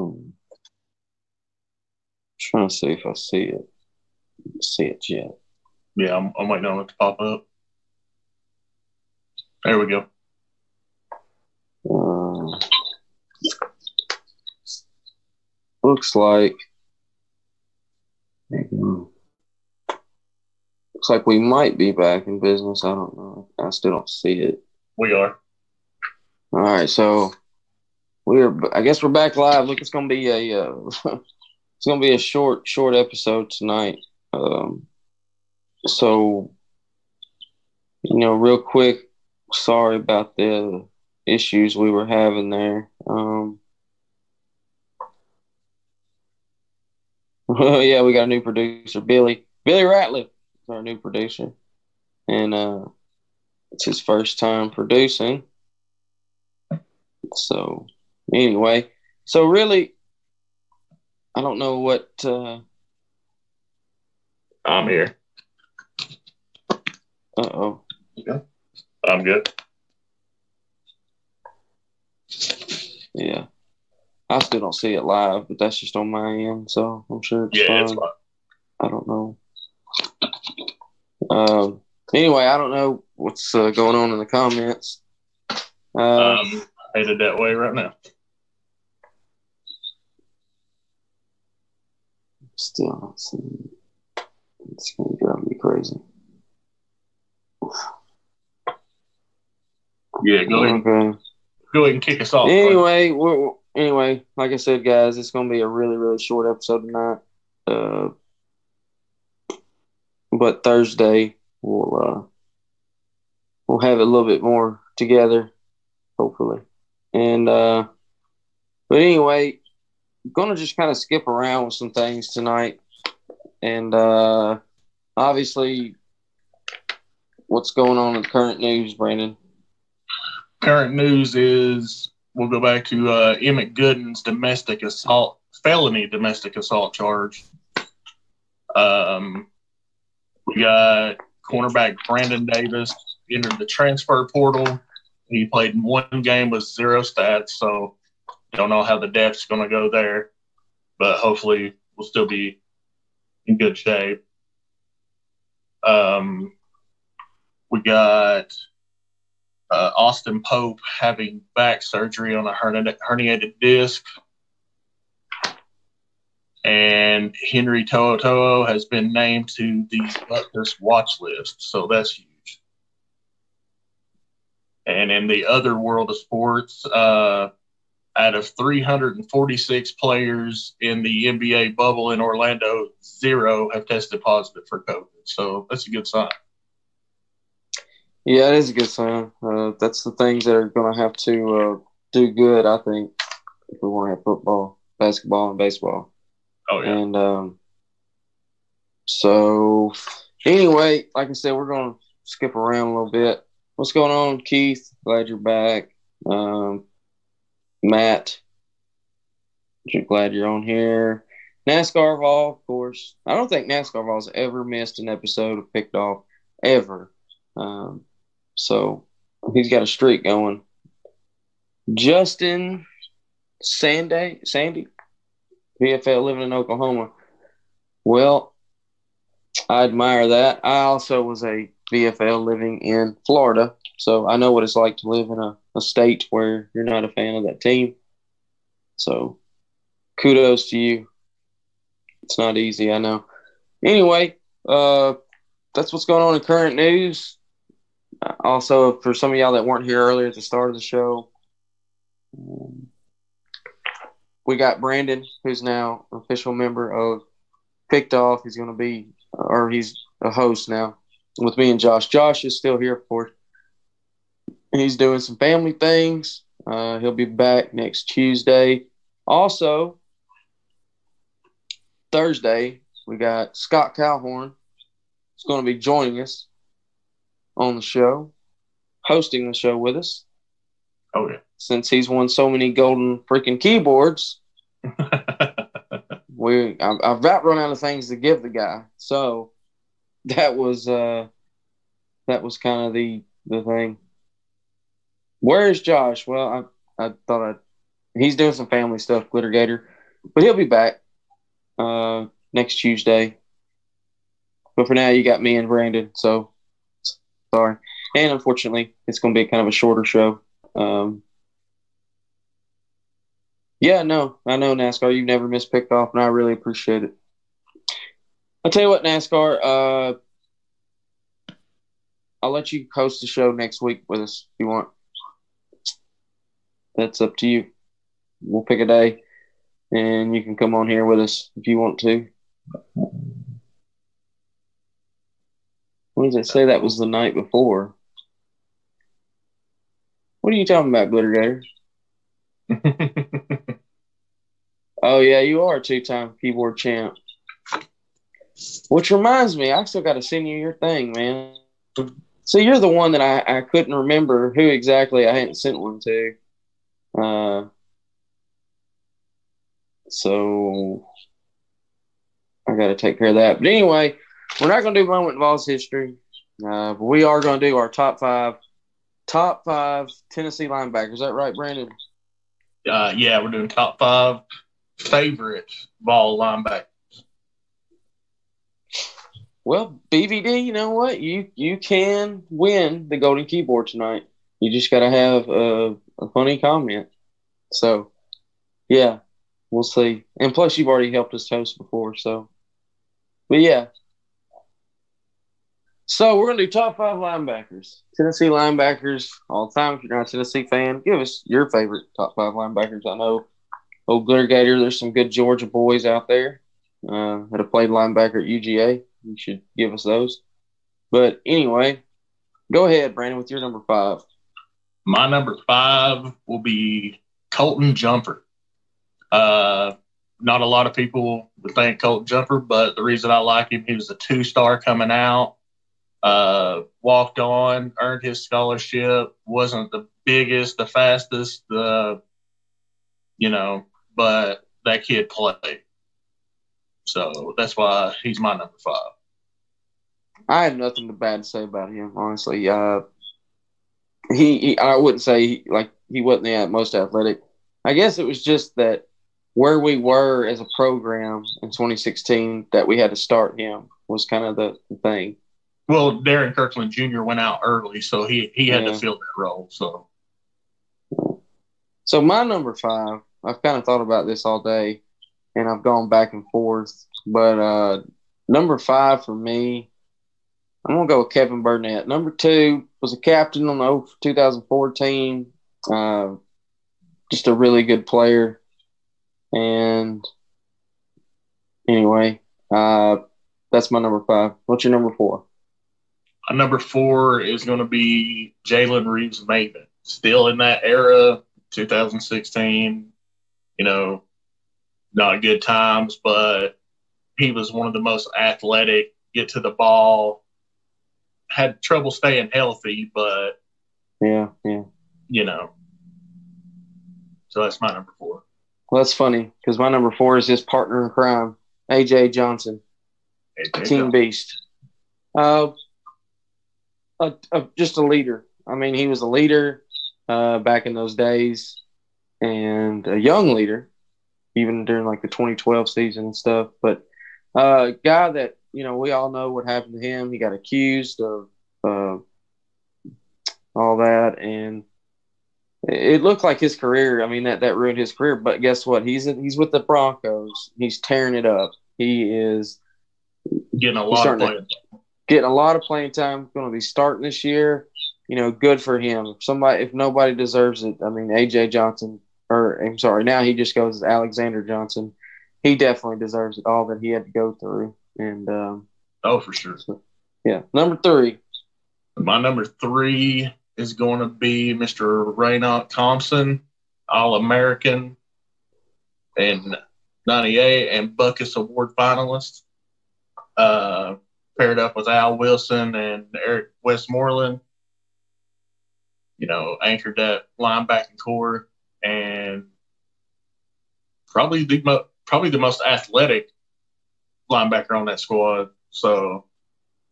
Hmm. Trying to see if I see it. See it yet? Yeah, I'm, I'm waiting on it to pop up. There we go. Uh, looks like looks like we might be back in business. I don't know. I still don't see it. We are. All right, so we're. I guess we're back live. Look, it's gonna be a. Uh, it's gonna be a short, short episode tonight. Um, so, you know, real quick, sorry about the issues we were having there. Um, yeah, we got a new producer, Billy. Billy Ratliff is our new producer, and uh, it's his first time producing. So, anyway, so really, I don't know what. Uh, I'm here. uh oh. I'm good. Yeah. I still don't see it live, but that's just on my end, so I'm sure it's Yeah, fine. it's fine. I don't know. Um. Anyway, I don't know what's uh, going on in the comments. Uh, Um, headed that way right now. Still not seeing. It's gonna drive me crazy. Yeah, go ahead. Okay. Go ahead and kick us off. Anyway, we're, anyway, like I said, guys, it's gonna be a really, really short episode tonight. Uh, but Thursday we'll uh, we'll have it a little bit more together, hopefully. And uh, but anyway, gonna just kind of skip around with some things tonight, and uh, obviously, what's going on in current news, Brandon? current news is we'll go back to uh, Emmit Gooden's domestic assault, felony domestic assault charge. Um, we got cornerback Brandon Davis entered the transfer portal. He played one game with zero stats, so don't know how the depth's going to go there, but hopefully we'll still be in good shape. Um, we got uh, Austin Pope having back surgery on a herni- herniated disc. And Henry To'o has been named to the Butkus watch list. So that's huge. And in the other world of sports, uh, out of 346 players in the NBA bubble in Orlando, zero have tested positive for COVID. So that's a good sign. Yeah, it is a good sign. Uh, that's the things that are going to have to uh, do good, I think, if we want to have football, basketball, and baseball. Oh, yeah. And um, so, anyway, like I said, we're going to skip around a little bit. What's going on, Keith? Glad you're back. Um, Matt, you're glad you're on here. NASCAR Vol, of course. I don't think NASCAR Vol's ever missed an episode of Picked Off, ever. Um, so he's got a streak going. Justin Sanday, Sandy, VFL living in Oklahoma. Well, I admire that. I also was a VFL living in Florida, so I know what it's like to live in a, a state where you're not a fan of that team. So kudos to you. It's not easy, I know. Anyway, uh, that's what's going on in current news. Also, for some of y'all that weren't here earlier at the start of the show, um, we got Brandon, who's now official member of Picked Off. He's going to be, or he's a host now with me and Josh. Josh is still here, of course. He's doing some family things. Uh, he'll be back next Tuesday. Also, Thursday, we got Scott Calhorn. He's going to be joining us on the show, hosting the show with us Oh, yeah. since he's won so many golden freaking keyboards. we I've, I've about run out of things to give the guy. So that was uh that was kind of the the thing. Where is Josh? Well, I I thought I he's doing some family stuff, Glitter Gator. but he'll be back uh, next Tuesday. But for now, you got me and Brandon. So sorry, and unfortunately, it's going to be kind of a shorter show. Um, yeah, no, I know NASCAR. You've never missed pickoff, and I really appreciate it. I'll tell you what, NASCAR. Uh, I'll let you host the show next week with us if you want. That's up to you. We'll pick a day, and you can come on here with us if you want to. What does it say? That was the night before. What are you talking about, Glitter Gator? oh yeah, you are a two-time keyboard champ. Which reminds me, I still got to send you your thing, man. So you're the one that I, I couldn't remember who exactly I hadn't sent one to. Uh, so I got to take care of that. But anyway, we're not going to do moment Vols history, uh, but we are going to do our top five, top five Tennessee linebackers. Is that right, Brandon? Uh, yeah, we're doing top five favorite Vol linebackers. Well, BVD, you know what? You you can win the golden keyboard tonight. You just got to have a, a funny comment. So, yeah, we'll see. And plus, you've already helped us host before, so. But yeah. So we're gonna do top five linebackers, Tennessee linebackers all the time. If you're not a Tennessee fan, give us your favorite top five linebackers. I know, old Glitter Gator. There's some good Georgia boys out there uh, that have played linebacker at UGA. You should give us those. But anyway, go ahead, Brandon, with your number five. My number five will be Colton Jumper. Uh, not a lot of people would think Colton Jumper, but the reason I like him, he was a two star coming out, uh, walked on, earned his scholarship, wasn't the biggest, the fastest, the, you know, but that kid played. So that's why he's my number five. I have nothing bad to say about him, honestly. Uh, he, he, I wouldn't say he, like he wasn't the most athletic. I guess it was just that where we were as a program in 2016 that we had to start him was kind of the, the thing. Well, Darrin Kirkland Jr. went out early, so he he had yeah. to fill that role. So, so my number five, I've kind of thought about this all day and I've gone back and forth. But uh, number five for me, I'm gonna go with Kevin Burnett. Number two was a captain on the 2014. Uh, just a really good player. And anyway, uh, that's my number five. What's your number four? My number four is going to be Jalen Reeves Maybin. Still in that era, 2016. You know, not good times, but he was one of the most athletic, get to the ball, had trouble staying healthy, but yeah, yeah, you know. So that's my number four. Well, that's funny because my number four is his partner in crime, AJ Johnson, AJ Team Johnson. Beast. Uh, a, a, just a leader. I mean, he was a leader uh, back in those days, and a young leader even during like the 2012 season and stuff. But uh, guy that you know we all know what happened to him. He got accused of uh, all that, and it looked like his career. I mean that that ruined his career. But guess what? He's he's with the Broncos. He's tearing it up. He is getting a lot of playing. Getting a lot of playing time. Going to be starting this year. You know, good for him. If somebody, if nobody deserves it, I mean, AJ Johnson or I'm sorry, now he just goes as Alexander Johnson. He definitely deserves it all that he had to go through. And um, oh, for sure. So, yeah, number three. My number three is going to be Mr. Raynoch Thompson, All American, and 98 and Butkus Award finalist. Uh, paired up with Al Wilson and Eric Westmoreland. You know, anchored that linebacking core and probably the mo- probably the most athletic linebacker on that squad. So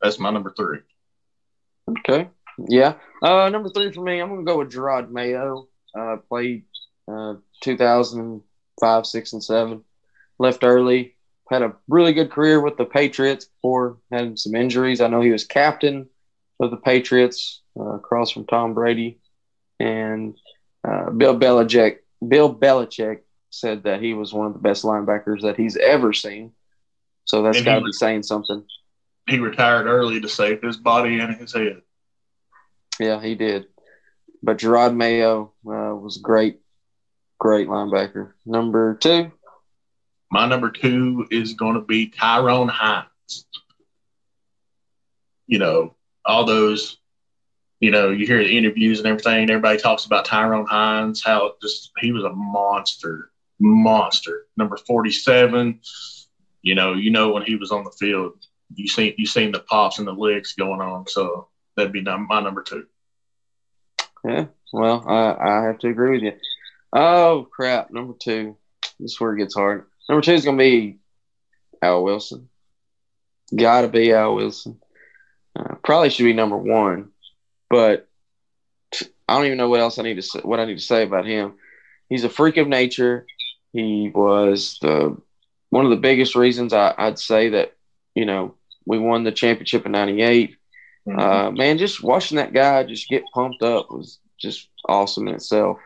that's my number three. Okay. Yeah. Uh, number three for me, I'm going to go with Jerod Mayo. Uh, played uh, 2005, 6, and 7. left early. Had a really good career with the Patriots before having some injuries. I know he was captain of the Patriots uh, across from Tom Brady, and uh, Bill Belichick. Bill Belichick said that he was one of the best linebackers that he's ever seen. So that's got to be saying something. He retired early to save his body and his head. Yeah, he did. But Jerod Mayo uh, was great, great linebacker. Number two. My number two is going to be Tyrone Hines. You know, all those, you know, you hear the interviews and everything. Everybody talks about Tyrone Hines, how just he was a monster, monster. Number forty-seven. You know, you know when he was on the field, you seen you seen the pops and the licks going on. So that'd be my number two. Yeah, well, I, I have to agree with you. Oh crap, number two. This is where it gets hard. Number two is gonna be Al Wilson. Got to be Al Wilson. Uh, probably should be number one, but I don't even know what else I need to say, what I need to say about him. He's a freak of nature. He was the one of the biggest reasons I, would say that you know we won the championship in '98. Mm-hmm. Uh, man, just watching that guy just get pumped up was just awesome in itself.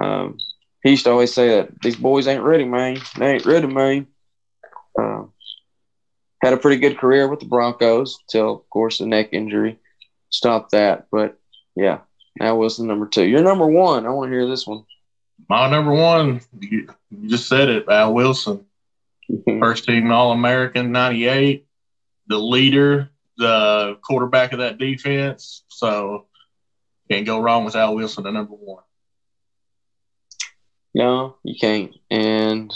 Um, he used to always say that these boys ain't ready, man. They ain't ready, man. Uh, had a pretty good career with the Broncos until, of course, the neck injury stopped that. But yeah, that was the number two. You're number one. I want to hear this one. My number one, you, you just said it, Al Wilson. First team All American, 98. The leader, the quarterback of that defense. So can't go wrong with Al Wilson at number one. No, you can't. And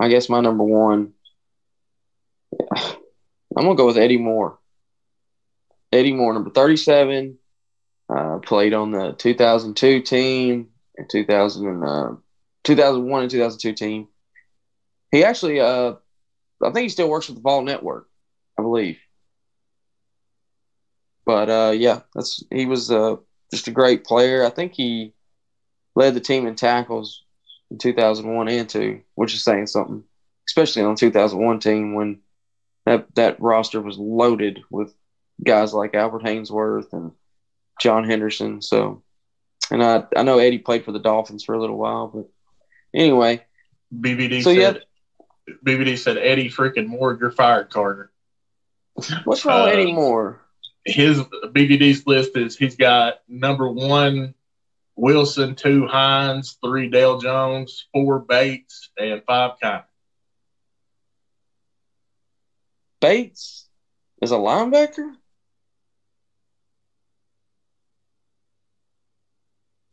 I guess my number one, I'm gonna go with Eddie Moore. Eddie Moore, number 37, uh, played on the 2002 team and 2000 and, uh, 2001 and 2002 team. He actually, uh, I think he still works with the Vol Network, I believe. But uh, yeah, that's he was uh, just a great player. I think he led the team in tackles in 2001 and 2, which is saying something, especially on 2001 team when that that roster was loaded with guys like Albert Haynesworth and John Henderson. So, and I I know Eddie played for the Dolphins for a little while, but anyway. BVD so said, yeah, BVD said Eddie freaking Moore, you're fired, Carter. What's wrong uh, with Eddie Moore? his BVD's list is he's got number one Wilson, two Hines, three Dale Jones, four Bates, and five Kiner. Bates is a linebacker.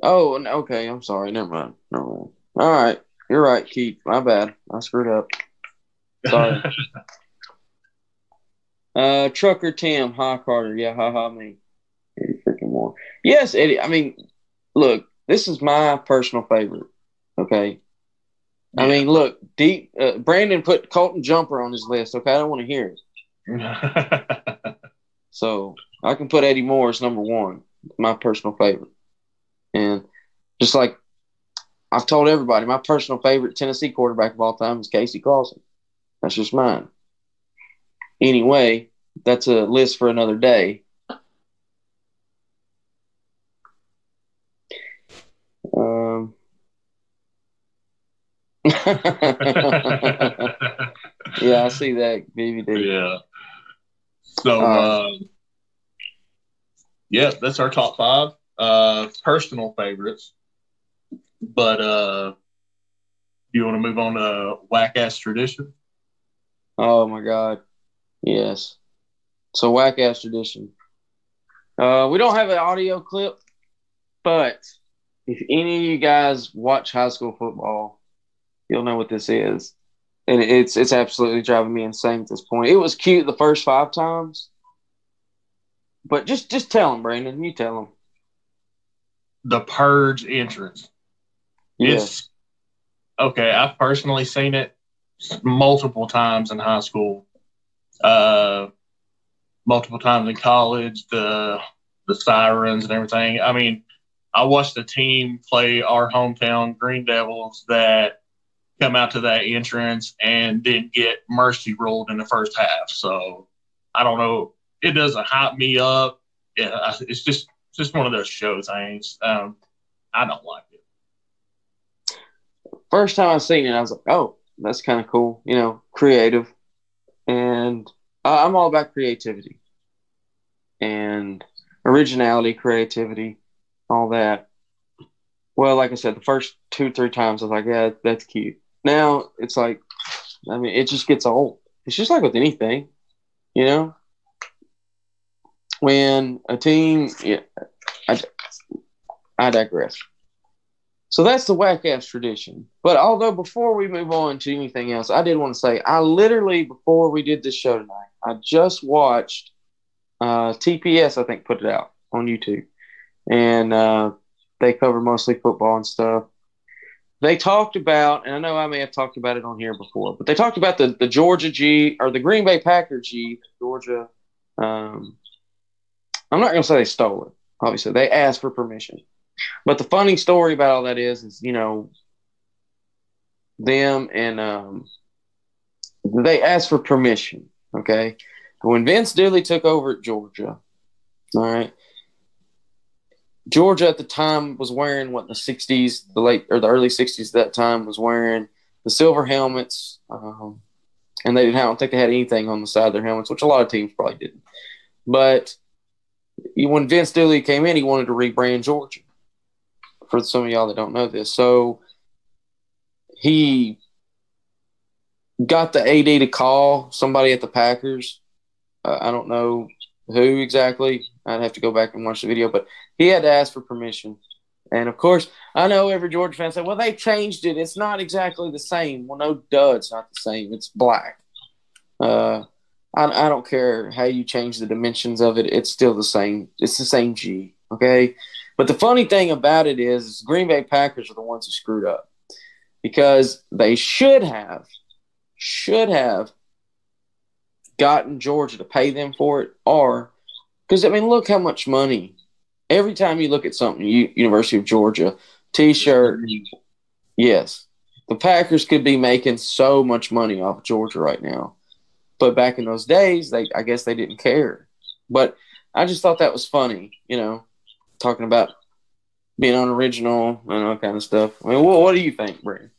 Oh, okay. I'm sorry. Never mind. Never mind. All right. You're right, Keith. My bad. I screwed up. Sorry. Uh, Trucker Tim, hi Carter. Yeah, ha ha me. Eddie freaking Moore. Yes, Eddie. I mean, look, this is my personal favorite. Okay. Yeah. I mean, look, deep. Uh, Brandon put Colton Jumper on his list. Okay, I don't want to hear it. so I can put Eddie Moore as number one, my personal favorite. And just like I've told everybody, my personal favorite Tennessee quarterback of all time is Casey Clausen. That's just mine. Anyway, that's a list for another day. Um, yeah, I see that BVD. Yeah. So, uh, yeah, that's our top five uh, personal favorites. But uh, you want to move on to whack ass tradition? Oh my god, yes. So whack ass tradition. Uh, we don't have an audio clip, but if any of you guys watch high school football, you'll know what this is, and it's it's absolutely driving me insane at this point. It was cute the first five times, but just just tell them, Brandon. You tell them. The purge entrance. It's, okay, I've personally seen it multiple times in high school. Uh, multiple times in college, the the sirens and everything. I mean, I watched a team play our hometown Green Devils that come out to that entrance and then get mercy ruled in the first half. So I don't know. It doesn't hype me up. Yeah, it's just just one of those show things. Um, I don't like. First time I seen it, I was like, "Oh, that's kind of cool." You know, creative, and I'm all about creativity and originality, creativity, all that. Well, like I said, the first two, three times I was like, yeah, that's cute. Now it's like, I mean, it just gets old. It's just like with anything, you know? When a team, yeah, I, I digress. So that's the whack ass tradition. But although before we move on to anything else, I did want to say I literally, before we did this show tonight, I just watched uh, TPS, I think, put it out on YouTube. And uh, they cover mostly football and stuff. They talked about, and I know I may have talked about it on here before, but they talked about the, the Georgia G or the Green Bay Packer G, Georgia. Um, I'm not going to say they stole it. Obviously, they asked for permission. But the funny story about all that is, is you know, them and um, they asked for permission. Okay, when Vince Dooley took over at Georgia, all right, Georgia at the time was wearing what the '60s, the late or the early '60s at that time was wearing the silver helmets, um, and they didn't. I don't think they had anything on the side of their helmets, which a lot of teams probably didn't. But when Vince Dooley came in, he wanted to rebrand Georgia. For some of y'all that don't know this, so he got the AD to call somebody at the Packers. Uh, I don't know who exactly. I'd have to go back and watch the video, but he had to ask for permission. And of course, I know every Georgia fan said, "Well, they changed it. It's not exactly the same." Well, no, duh, it's not the same. It's black. Uh, I, I don't care how you change the dimensions of it. It's still the same. It's the same G. Okay. But the funny thing about it is, Green Bay Packers are the ones who screwed up because they should have, should have gotten Georgia to pay them for it, or because I mean, look how much money. Every time you look at something, University of Georgia T-shirt, yes, the Packers could be making so much money off of Georgia right now, but back in those days, they I guess they didn't care. But I just thought that was funny, you know, talking about being unoriginal and all kind of stuff. I mean, what, what do you think, Brandon?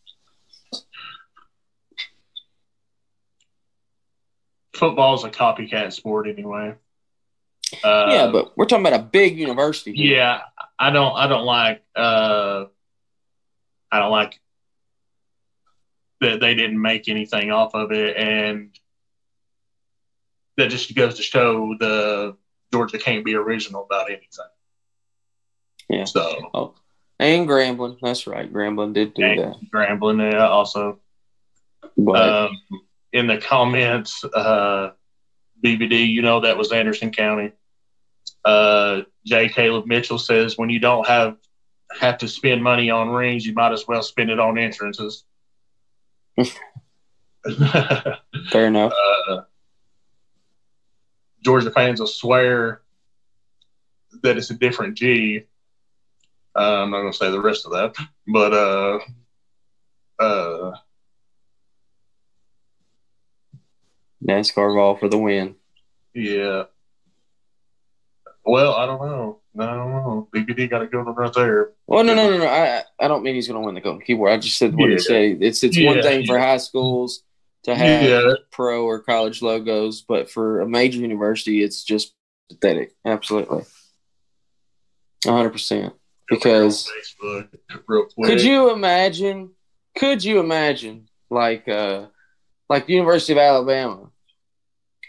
football's a copycat sport anyway. Uh, yeah, but we're talking about a big university. Here. Yeah, I don't. I don't like. Uh, I don't like that they didn't make anything off of it, and that just goes to show the Georgia can't be original about anything. Yeah. So. Oh. And Grambling, that's right. Grambling did do that. Grambling, yeah, also. But, um, in the comments, uh, BVD, you know that was Anderson County. Uh, J. Caleb Mitchell says when you don't have have to spend money on rings, you might as well spend it on entrances. Fair enough. Uh, Georgia fans will swear that it's a different G. Uh, I'm not going to say the rest of that, but uh, uh, NASCAR Vol for the win. Yeah. Well, I don't know. I don't know. BVD got to go right there. Well, no, no, no, no. I I don't mean he's going to win the golden keyboard. I just said what yeah. he said. It's it's yeah. one thing for high schools to have yeah. pro or college logos, but for a major university, it's just pathetic. Absolutely, hundred percent. Because could you imagine? Could you imagine like uh like the University of Alabama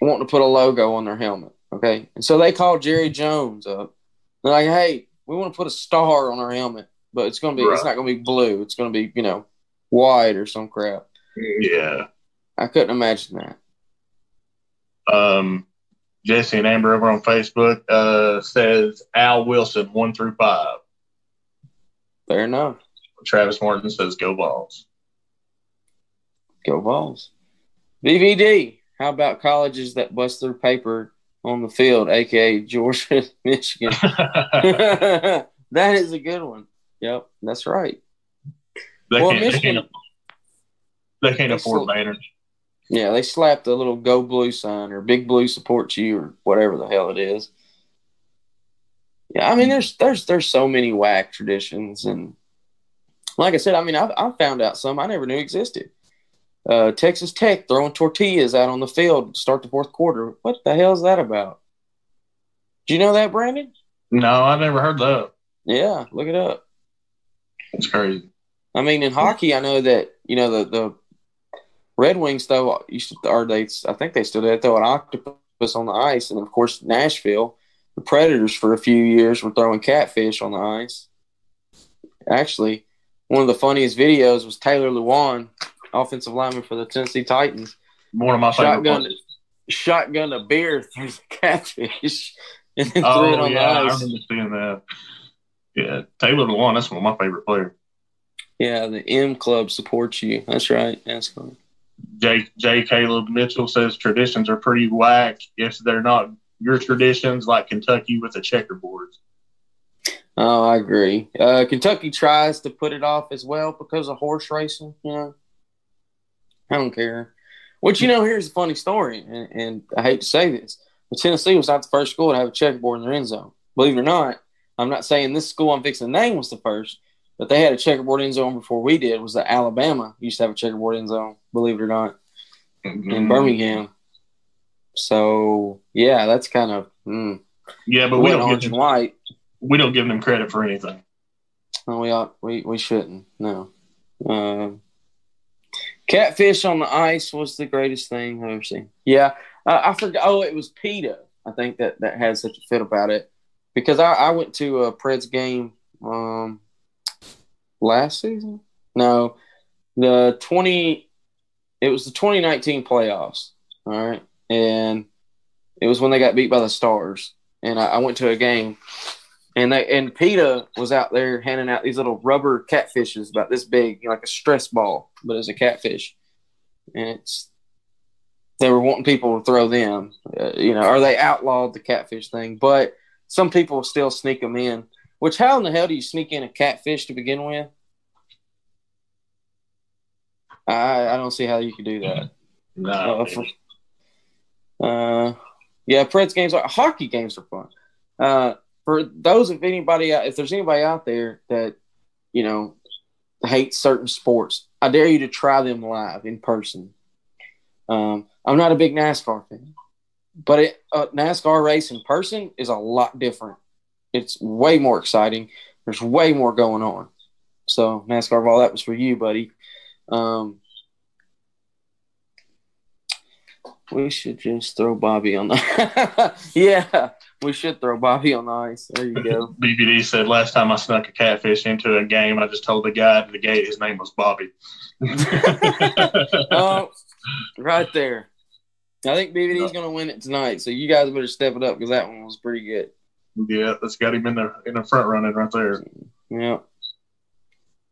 wanting to put a logo on their helmet. Okay. And so they called Jerry Jones up. They're like, hey, we want to put a star on our helmet, but it's going to be, right. it's not going to be blue. It's going to be, you know, white or some crap. Yeah. I couldn't imagine that. Um, Jesse and Amber over on Facebook uh, says Al Wilson, one through five. Fair enough. Travis Martin says go Vols. Go Vols. BVD. How about colleges that bust their paper on the field, aka Georgia, Michigan? that is a good one. Yep, that's right. That well, Michigan. They can't They afford sl- banners. Yeah, they slapped a little "Go Blue" sign or "Big Blue supports you" or whatever the hell it is. Yeah, I mean, there's there's there's so many whack traditions, and like I said, I mean, I've I found out some I never knew existed. Uh, Texas Tech throwing tortillas out on the field to start the fourth quarter. What the hell is that about? Do you know that, Brandon? No, I never heard that. Yeah, look it up. It's crazy. I mean, in hockey, I know that you know the the Red Wings though used to, or they I think they still do. They throw an octopus on the ice, and of course Nashville, the Predators for a few years were throwing catfish on the ice. Actually, one of the funniest videos was Taylor Lewan, offensive lineman for the Tennessee Titans, One of my favorite shotgun players. shotgun a beer through the catfish and then threw it Oh on yeah, I the ice. remember seeing that. Yeah, Taylor Lewan, that's one of my favorite players. Yeah, the M Club supports you. That's right. That's funny. J. J. Caleb Mitchell says traditions are pretty whack if they're not your traditions, like Kentucky with the checkerboards. Oh, I agree. Uh, Kentucky tries to put it off as well because of horse racing. You know, I don't care. Which you know, here's a funny story, and, and I hate to say this, but Tennessee was not the first school to have a checkerboard in their end zone. Believe it or not, I'm not saying this school I'm fixing to name was the first, but they had a checkerboard end zone before we did. Was that Alabama used to have a checkerboard end zone? Believe it or not, Mm-hmm. in Birmingham. So yeah, that's kind of mm, Yeah, but we don't orange and them, white. we don't give them credit for anything. No, we ought we we shouldn't. No. Um, catfish on the ice was the greatest thing I've ever seen. Yeah, uh, I forgot. Oh, it was PETA. I think that that had such a fit about it because I, I went to a Preds game um, last season. No, the twenty. It was the 2019 playoffs. All right, and it was when they got beat by the Stars, and I, I went to a game and they and PETA was out there handing out these little rubber catfishes about this big, you know, like a stress ball, but it's a catfish, and it's they were wanting people to throw them, uh, you know, or they outlawed the catfish thing, but some people still sneak them in. Which how in the hell do you sneak in a catfish to begin with? I I don't see how you could do that. No, Uh, for, uh, yeah, Preds games are hockey games are fun. Uh, for those of anybody, if there's anybody out there that you know hates certain sports, I dare you to try them live in person. Um, I'm not a big NASCAR fan, but it, uh, NASCAR race in person is a lot different. It's way more exciting. There's way more going on. So NASCAR, all that was for you, buddy. Um, we should just throw Bobby on the. yeah, we should throw Bobby on the ice. There you go. BVD said last time I snuck a catfish into a game, I just told the guy at the gate his name was Bobby. oh, right there. I think BVD's going to win it tonight, so you guys better step it up because that one was pretty good. yeah, that's got him in the in the front running right there. Yeah,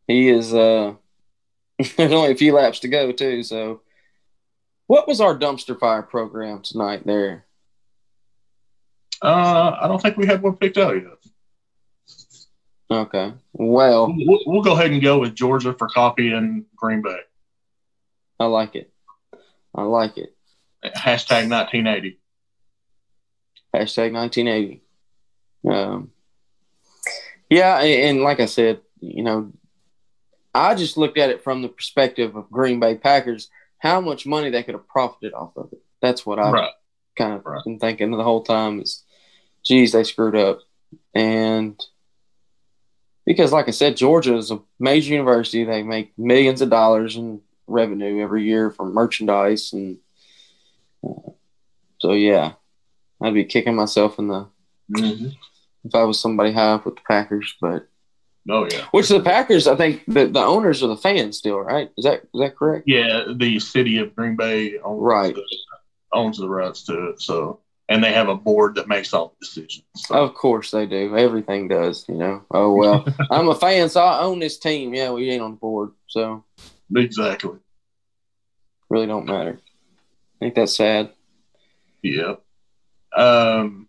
he is. uh There's only a few laps to go too. So, what was our dumpster fire program tonight? There. Uh, I don't think we had one picked out yet. Okay. Well, We'll, we'll go ahead and go with Georgia for copy and Green Bay. I like it. I like it. Hashtag 1980. Hashtag 1980. Um, yeah, and, and like I said, you know, I just looked at it from the perspective of Green Bay Packers, how much money they could have profited off of it. That's what I've Right. kind of Right. been thinking the whole time is, geez, they screwed up. And because, like I said, Georgia is a major university. They make millions of dollars in revenue every year from merchandise. And uh, so, yeah, I'd be kicking myself in the Mm-hmm. if I was somebody high up with the Packers. But Oh yeah. which the Packers, I think the, the owners are the fans still, right? Is that is that correct? Yeah, the city of Green Bay owns Right. the, owns the rights to it. So, and they have a board that makes all the decisions. So, Of course they do. Everything does, you know. Oh well, I'm a fan, so I own this team. Yeah, we ain't on the board, so exactly. really don't matter. I think that's sad. Yeah. Um.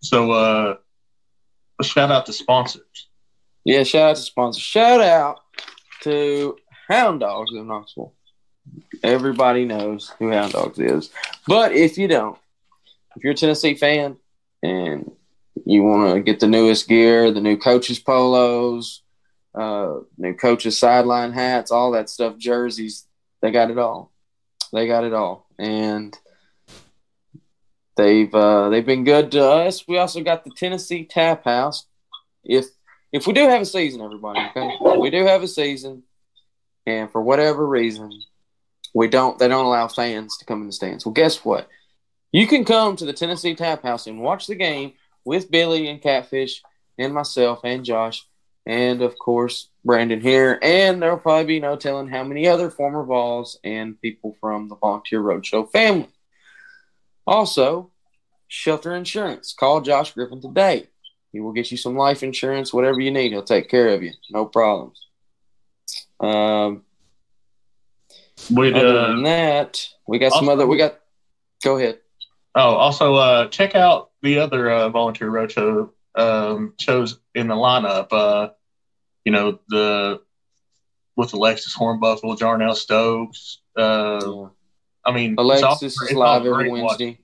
So, uh, shout out to sponsors. Yeah, shout out to sponsors. Shout out to Hound Dogs of Knoxville. Everybody knows who Hound Dogs is. But if you don't, if you're a Tennessee fan and you want to get the newest gear, the new coaches polos, uh, new coaches sideline hats, all that stuff, jerseys, they got it all. They got it all, and they've uh, they've been good to us. We also got the Tennessee Tap House. If if we do have a season, everybody, okay, we do have a season, and for whatever reason, we don't they don't allow fans to come in the stands. Well, guess what? You can come to the Tennessee Tap House and watch the game with Billy and Catfish and myself and Josh and of course Brandon here. And there'll probably be no telling how many other former Vols and people from the Volunteer Roadshow family. Also, shelter insurance. Call Josh Griffin today. He will get you some life insurance, whatever you need. He'll take care of you. No problems. Um, We'd, other uh, than that, we got some other. We got. Go ahead. Oh, also uh, check out the other uh, volunteer roadshow um, shows in the lineup. Uh, you know the with Alexis Hornbuckle, Jarnell Stokes. Uh, Yeah. I mean, Alexis is live every. Wednesday.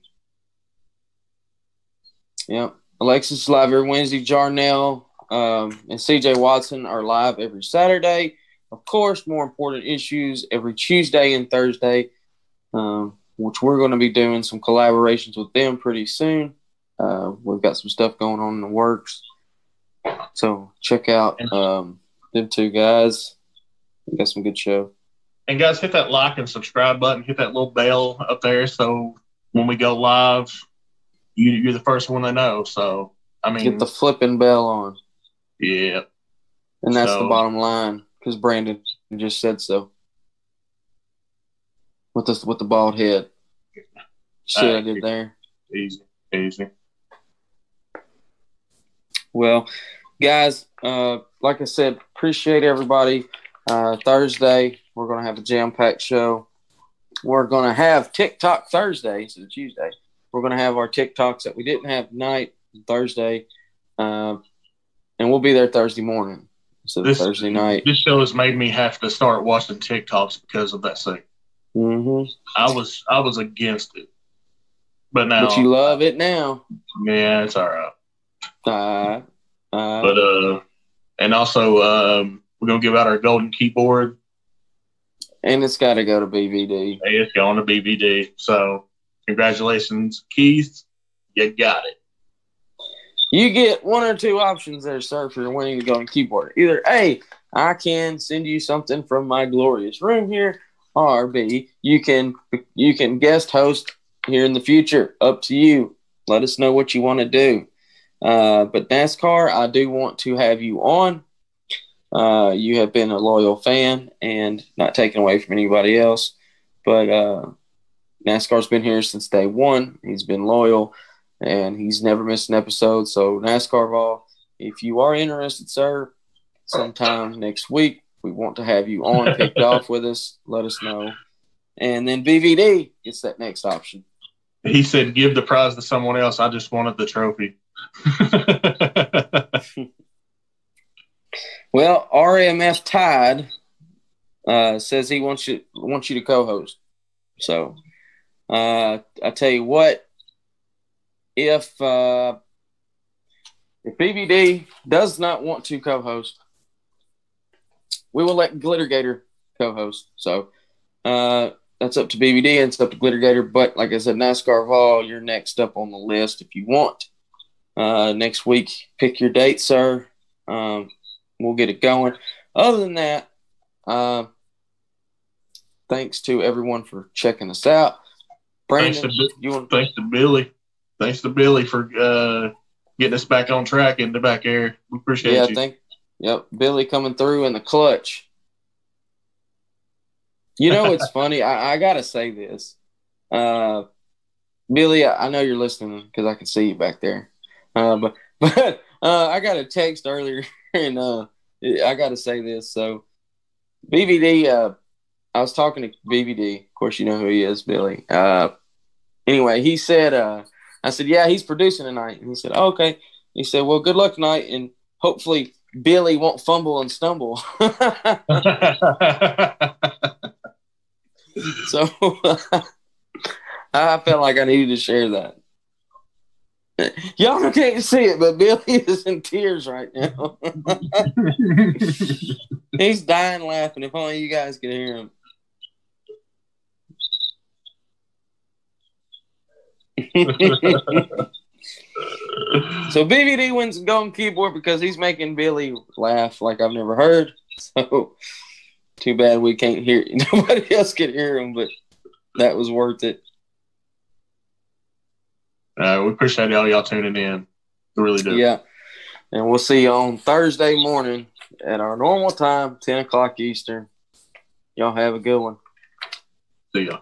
Yep. Alexis is live every Wednesday. Jarnell um, and CJ Watson are live every Saturday. Of course, more important issues every Tuesday and Thursday, um, which we're going to be doing some collaborations with them pretty soon. Uh, we've got some stuff going on in the works. So check out um, them two guys. We got some good show. And guys, hit that like and subscribe button. Hit that little bell up there, so when we go live, you, you're the first one to know. So I mean, Get the flipping bell on. yeah, And that's So- the bottom line because Brandon just said so. With the with the bald head, shit I did there. easy, easy. Well, guys, uh, like I said, appreciate everybody. Uh, Thursday we're gonna have a jam packed show. We're gonna have TikTok Thursday of Tuesday. We're gonna have our TikToks that we didn't have tonight Thursday, uh, and we'll be there Thursday morning So This- Thursday night. This show has made me have to start watching TikToks because of that thing. hmm I was I was against it, but now But you love it now. yeah, it's all right. Uh, uh, But uh, and also um, we're gonna give out our golden keyboard. and it's got to go to BVD. Hey, it's going to BVD. So congratulations, Keith. You got it. You get one or two options there, sir, for winning the golden keyboard. Either A, I can send you something from my glorious room here, or B, you can you can guest host here in the future. Up to you. Let us know what you want to do. Uh, but NASCAR, I do want to have you on. Uh, you have been a loyal fan and not taken away from anybody else. But uh, NASCAR's been here since day one. He's been loyal and he's never missed an episode. So NASCAR Vol, if you are interested, sir, sometime next week we want to have you on, picked off with us. Let us know, and then BVD gets that next option. He said, "Give the prize to someone else. I just wanted the trophy." Well, RMF Tide uh, says he wants you wants you to co-host. So uh, I tell you what, if uh, if BVD does not want to co-host, we will let Glittergator co-host. So uh, that's up to BVD and it's up to Glittergator. But like I said, NASCAR Vol, you're next up on the list if you want. Uh, next week, pick your date, sir. Um, we'll get it going. Other than that, uh, thanks to everyone for checking us out. Brandon, Thanks to- you want Thanks to Billy. Thanks to Billy for uh, getting us back on track in the back air. We appreciate yeah, you. thank yep, Billy coming through in the clutch. You know it's funny. I, I gotta say this, uh, Billy. I, I know you're listening because I can see you back there. Uh, but but uh, I got a text earlier, and uh, I got to say this. So BVD, uh, I was talking to BVD. Of course, you know who he is, Billy. Uh, anyway, he said, uh, I said, yeah, he's producing tonight. And he said, oh, okay. He said, well, good luck tonight, and hopefully, Billy won't fumble and stumble. so I felt like I needed to share that. Y'all can't see it, but Billy is in tears right now. He's dying laughing. If only you guys could hear him. so BVD wins golden keyboard because he's making Billy laugh like I've never heard. So too bad we can't hear. Nobody else can hear him, but that was worth it. Uh, we appreciate all y'all tuning in. We really do. Yeah. And we'll see you on Thursday morning at our normal time, 10 o'clock Eastern. Y'all have a good one. See ya.